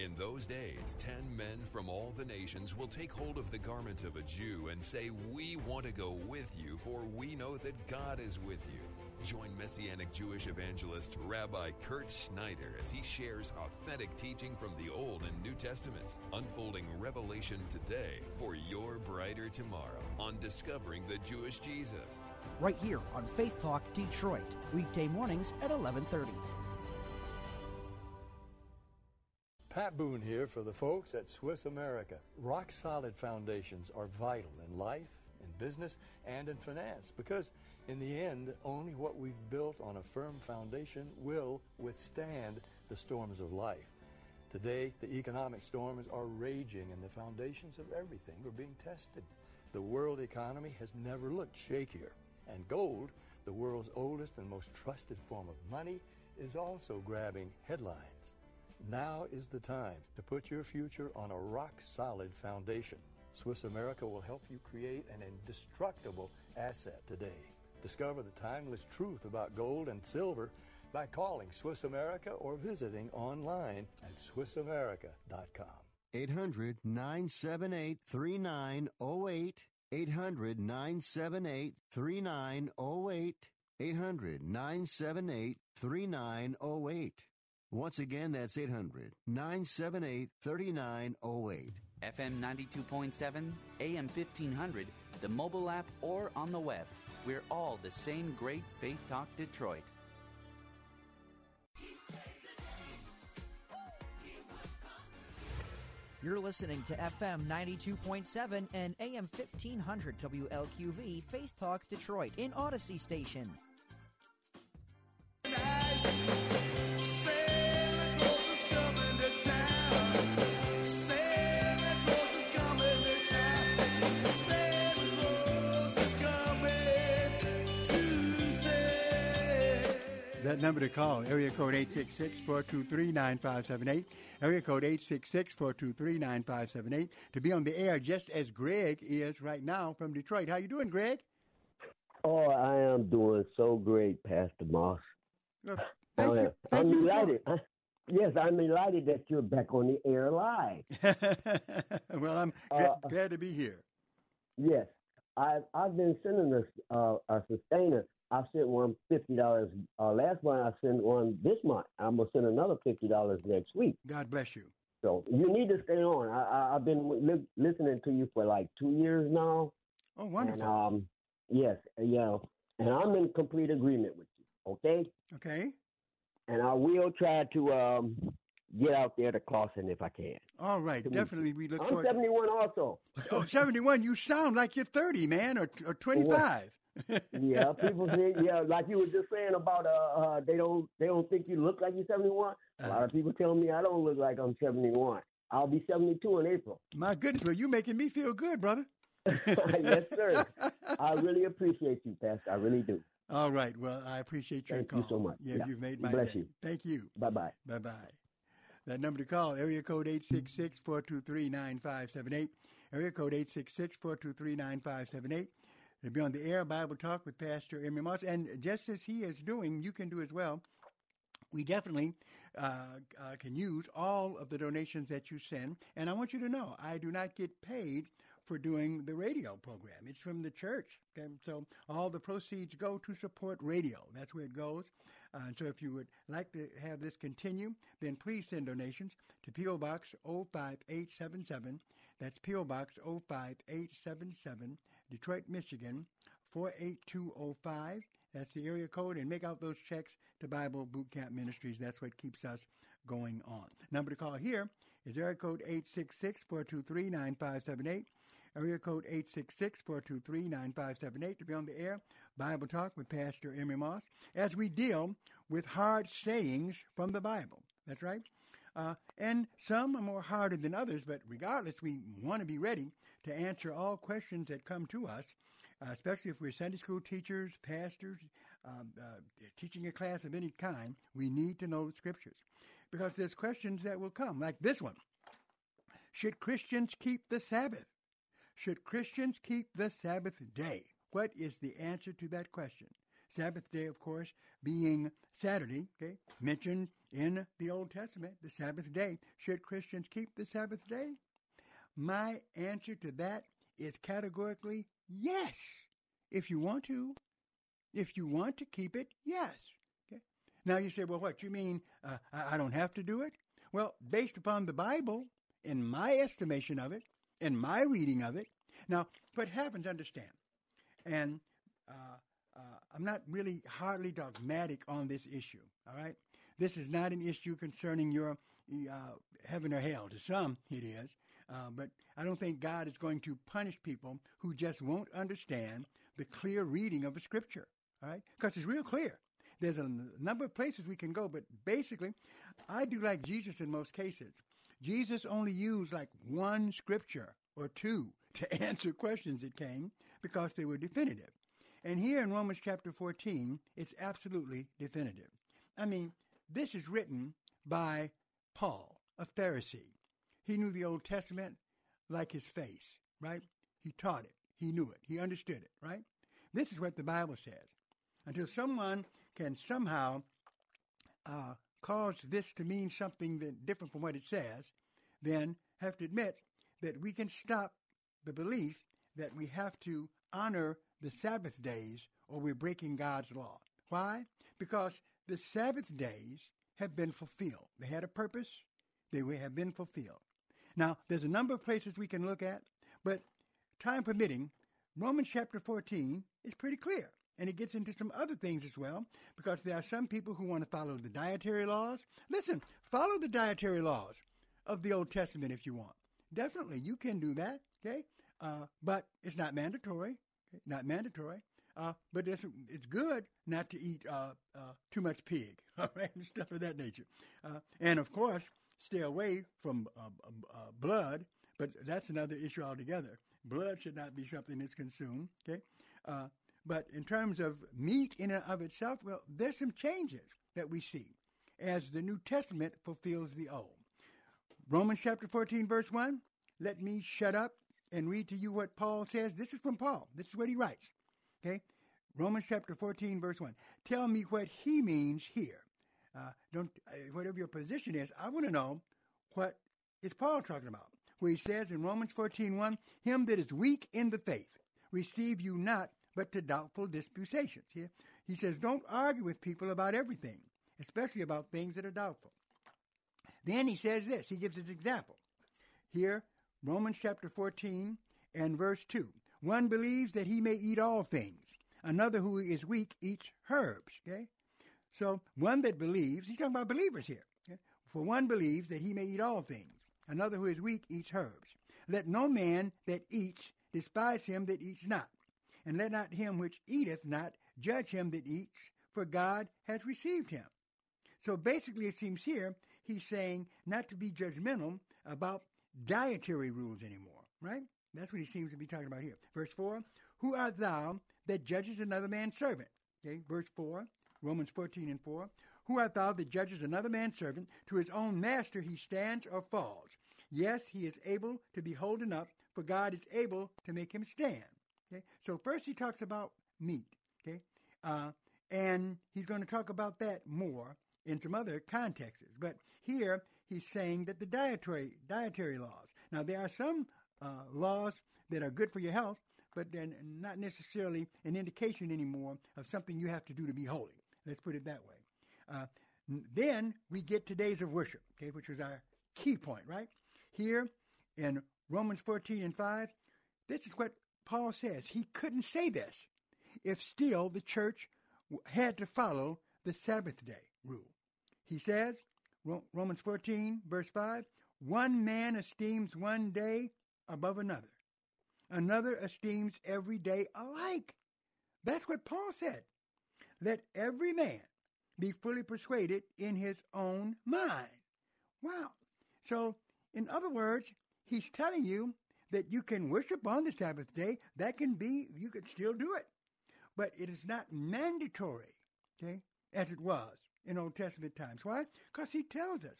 In those days, ten men from all the nations will take hold of the garment of a Jew and say, We want to go with you, for we know that God is with you. Join Messianic Jewish evangelist Rabbi Kurt Schneider as he shares authentic teaching from the Old and New Testaments, unfolding revelation today for your brighter tomorrow on Discovering the Jewish Jesus. Right here on Faith Talk Detroit, weekday mornings at 1130. Pat Boone here for the folks at Swiss America. Rock solid foundations are vital in life in business and in finance because, in the end, only what we've built on a firm foundation will withstand the storms of life. Today, the economic storms are raging and the foundations of everything are being tested. The world economy has never looked shakier. And gold, the world's oldest and most trusted form of money, is also grabbing headlines. Now is the time to put your future on a rock solid foundation. Swiss America will help you create an indestructible asset today. Discover the timeless truth about gold and silver by calling Swiss America or visiting online at SwissAmerica.com. 800 978 3908. 800 978 3908. 800 978 3908. Once again, that's 800 978 3908. FM 92.7, AM 1500, the mobile app, or on the web. We're all the same great Faith Talk Detroit. You're listening to FM 92.7 and AM 1500 WLQV Faith Talk Detroit in Odyssey Station. That number to call, area code 866-423-9578, area code 866-423-9578, to be on the air just as Greg is right now from Detroit. How you doing, Greg? Oh, I am doing so great, Pastor Moss. Thank you. Thank I'm you delighted. Yes, I'm delighted that you're back on the air live. *laughs* well, I'm Uh, glad, glad to be here. Yes, I've I've been sending a uh, a sustainer. I sent one fifty dollars uh, last month. I sent one this month. I'm gonna send another fifty dollars next week. God bless you. So you need to stay on. I, I, I've been li- listening to you for like two years now. Oh, wonderful. And, um, yes, yeah, and I'm in complete agreement with you. Okay. Okay. And I will try to um, get out there to Clawson if I can. All right, To definitely. We look I'm forward. 71 also. Oh, 71. You sound like you're 30, man, or, or 25. Yeah, *laughs* people say yeah, like you were just saying about uh, uh they don't they don't think you look like you're 71. A lot of people tell me I don't look like I'm 71. I'll be 72 in April. My goodness, well, you making me feel good, brother. *laughs* yes, sir. *laughs* I really appreciate you, Pastor. I really do. All right. Well, I appreciate your Thank call. you so much. Yeah, Yeah. you've made my bless day. you. Thank you. Bye bye. Bye bye. That number to call, area code 866-423-9578. Area code 866-423-9578. To be on the air, Bible Talk with Pastor Emery Moss. And just as he is doing, you can do as well. We definitely uh, uh, can use all of the donations that you send. And I want you to know, I do not get paid for doing the radio program. It's from the church. Okay? So all the proceeds go to support radio. That's where it goes. Uh, and so if you would like to have this continue, then please send donations to P.O. Box 05877. That's P.O. Box 05877, Detroit, Michigan 48205. That's the area code. And make out those checks to Bible Boot Camp Ministries. That's what keeps us going on. Number to call here is area code 866-423-9578. Area code 866-423-9578 to be on the air. Bible Talk with Pastor Emery Moss as we deal with hard sayings from the Bible. That's right. Uh, and some are more harder than others, but regardless, we want to be ready to answer all questions that come to us, uh, especially if we're Sunday school teachers, pastors, um, uh, teaching a class of any kind. We need to know the scriptures because there's questions that will come, like this one Should Christians keep the Sabbath? Should Christians keep the Sabbath day? What is the answer to that question? Sabbath day, of course, being Saturday, okay, mentioned in the Old Testament, the Sabbath day. Should Christians keep the Sabbath day? My answer to that is categorically yes. If you want to, if you want to keep it, yes. Okay. Now you say, well, what you mean? Uh, I, don't have to do it? Well, based upon the Bible, in my estimation of it, in my reading of it. Now, what happens? Understand, and uh, uh, I'm not really hardly dogmatic on this issue. All right, this is not an issue concerning your uh, heaven or hell. To some, it is. Uh, but I don't think God is going to punish people who just won't understand the clear reading of the scripture. All right? Because it's real clear. There's a number of places we can go, but basically, I do like Jesus in most cases. Jesus only used like one scripture or two to *laughs* answer questions that came because they were definitive. And here in Romans chapter 14, it's absolutely definitive. I mean, this is written by Paul, a Pharisee. He knew the Old Testament like his face, right? He taught it. He knew it. He understood it, right? This is what the Bible says. Until someone can somehow uh, cause this to mean something that different from what it says, then have to admit that we can stop the belief that we have to honor the Sabbath days or we're breaking God's law. Why? Because the Sabbath days have been fulfilled. They had a purpose, they have been fulfilled. Now, there's a number of places we can look at, but time permitting, Romans chapter 14 is pretty clear. And it gets into some other things as well, because there are some people who want to follow the dietary laws. Listen, follow the dietary laws of the Old Testament if you want. Definitely, you can do that, okay? Uh, but it's not mandatory, okay? not mandatory. Uh, but it's, it's good not to eat uh, uh too much pig, *laughs* and stuff of that nature. Uh, and of course, stay away from uh, blood, but that's another issue altogether. Blood should not be something that's consumed, okay? But in terms of meat in and of itself, well, there's some changes that we see as the New Testament fulfills the Old. Romans chapter 14, verse 1. Let me shut up and read to you what Paul says. This is from Paul. This is what he writes. Okay? Romans chapter 14, verse 1. Tell me what he means here. Uh, don't, uh, whatever your position is, I want to know what is Paul talking about. Where he says in Romans 14, 1, Him that is weak in the faith, receive you not but to doubtful disputations. Here, he says, don't argue with people about everything, especially about things that are doubtful. Then he says this, he gives his example. Here, Romans chapter 14 and verse 2. One believes that he may eat all things. Another who is weak eats herbs. Okay? So one that believes, he's talking about believers here. Okay? For one believes that he may eat all things. Another who is weak eats herbs. Let no man that eats despise him that eats not and let not him which eateth not judge him that eats, for God has received him. So basically, it seems here he's saying not to be judgmental about dietary rules anymore, right? That's what he seems to be talking about here. Verse 4 Who art thou that judges another man's servant? Okay, verse 4, Romans 14 and 4. Who art thou that judges another man's servant? To his own master he stands or falls. Yes, he is able to be holden up, for God is able to make him stand. Okay, so first he talks about meat. Okay, uh, and he's going to talk about that more in some other contexts. But here he's saying that the dietary dietary laws. Now there are some uh, laws that are good for your health, but they're not necessarily an indication anymore of something you have to do to be holy. Let's put it that way. Uh, then we get to days of worship, okay, which was our key point, right? Here in Romans 14 and 5, this is what Paul says he couldn't say this if still the church had to follow the Sabbath day rule. He says, Romans 14, verse 5, one man esteems one day above another. Another esteems every day alike. That's what Paul said. Let every man be fully persuaded in his own mind. Wow. So, in other words, he's telling you that you can worship on the Sabbath day, that can be, you could still do it. But it is not mandatory, okay, as it was in Old Testament times. Why? Because he tells us,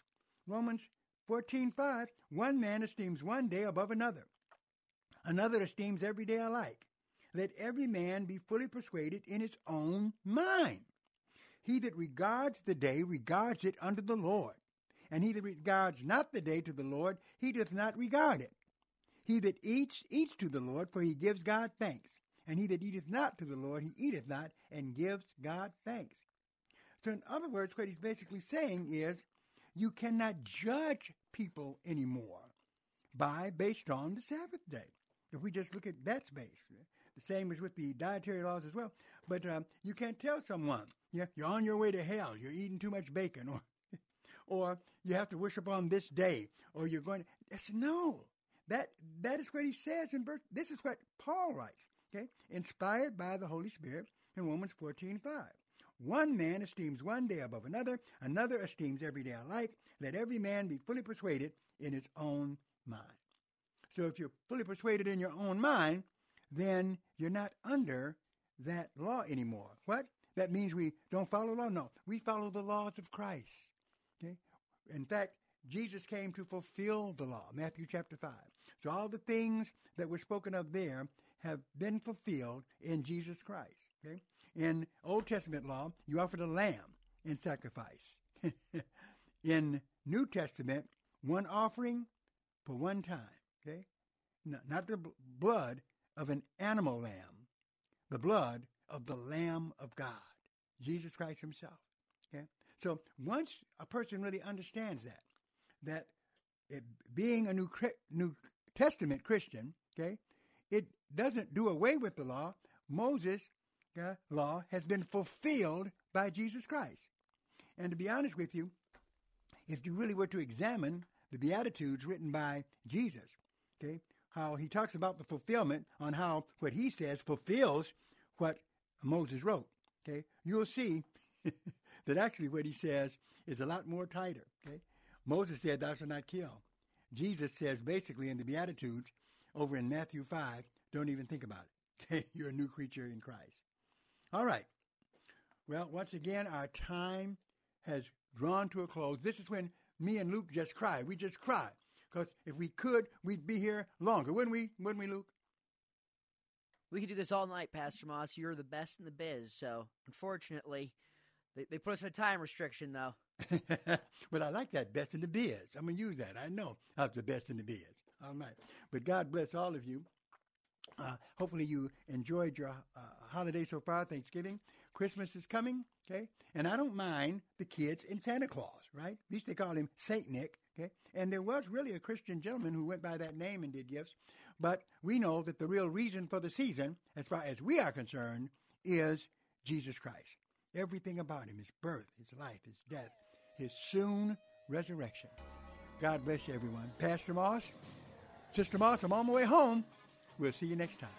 Romans 14.5, one man esteems one day above another. Another esteems every day alike. Let every man be fully persuaded in his own mind. He that regards the day regards it unto the Lord. And he that regards not the day to the Lord, he doth not regard it. He that eats, eats to the Lord, for he gives God thanks. And he that eateth not to the Lord, he eateth not, and gives God thanks. So, in other words, what he's basically saying is you cannot judge people anymore by based on the Sabbath day. If we just look at that space, the same as with the dietary laws as well. But um, you can't tell someone, yeah, you're on your way to hell, you're eating too much bacon, *laughs* or or you have to worship on this day, or you're going. To, no, that that is what he says in verse. This is what Paul writes. Okay, inspired by the Holy Spirit in Romans 14, 5. One man esteems one day above another, another esteems every day alike. Let every man be fully persuaded in his own mind. So if you're fully persuaded in your own mind, then you're not under that law anymore. What? That means we don't follow law? No, we follow the laws of Christ. Okay? In fact, Jesus came to fulfill the law, Matthew chapter 5. So all the things that were spoken of there have been fulfilled in Jesus Christ. Okay? In Old Testament law, you offered a lamb in sacrifice. *laughs* in New Testament, one offering for one time. Okay? Not the blood of an animal lamb, the blood of the Lamb of God, Jesus Christ Himself. Okay? So once a person really understands that, that it, being a New, New Testament Christian, okay, it doesn't do away with the law. Moses' law has been fulfilled by Jesus Christ. And to be honest with you, if you really were to examine the Beatitudes written by Jesus, okay, how he talks about the fulfillment on how what he says fulfills what Moses wrote, okay, you'll see *laughs* that actually what he says is a lot more tighter, okay. Moses said, thou shalt not kill. Jesus says basically in the Beatitudes over in Matthew 5, don't even think about it. *laughs* Okay, you're a new creature in Christ. All right. Well, once again, our time has drawn to a close. This is when me and Luke just cry. We just cry. Because if we could, we'd be here longer, wouldn't we? Wouldn't we, Luke? We could do this all night, Pastor Moss. You're the best in the biz. So, unfortunately, they, they put us in a time restriction, though. *laughs* but I like that best in the biz. I'm going to use that. I know I'm the best in the biz. All right. But God bless all of you. Uh, hopefully you enjoyed your uh, holiday so far, Thanksgiving. Christmas is coming, okay? And I don't mind the kids in Santa Claus, right? At least they call him Saint Nick, okay? And there was really a Christian gentleman who went by that name and did gifts. But we know that the real reason for the season, as far as we are concerned, is Jesus Christ. Everything about him, his birth, his life, his death, his soon resurrection. God bless you, everyone. Pastor Moss, Sister Moss, I'm on my way home. We'll see you next time.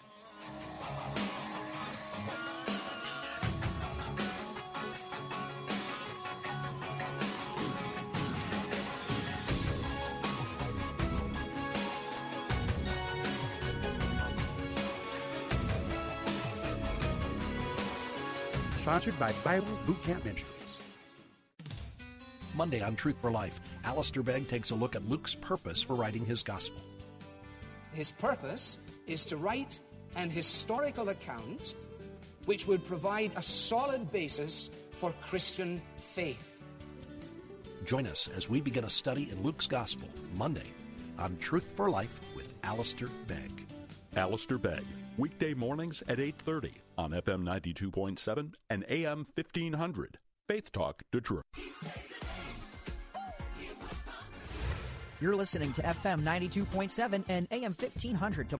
Sponsored by Bible Boot Camp Ministries. Monday on Truth for Life, Alistair Begg takes a look at Luke's purpose for writing his gospel. His purpose is to write an historical account which would provide a solid basis for Christian faith. Join us as we begin a study in Luke's Gospel Monday on Truth for Life with Alistair Begg. Alistair Begg, weekday mornings at 8:30 on FM 92.7 and AM 1500. Faith Talk Detroit. You're listening to FM 92.7 and AM 1500.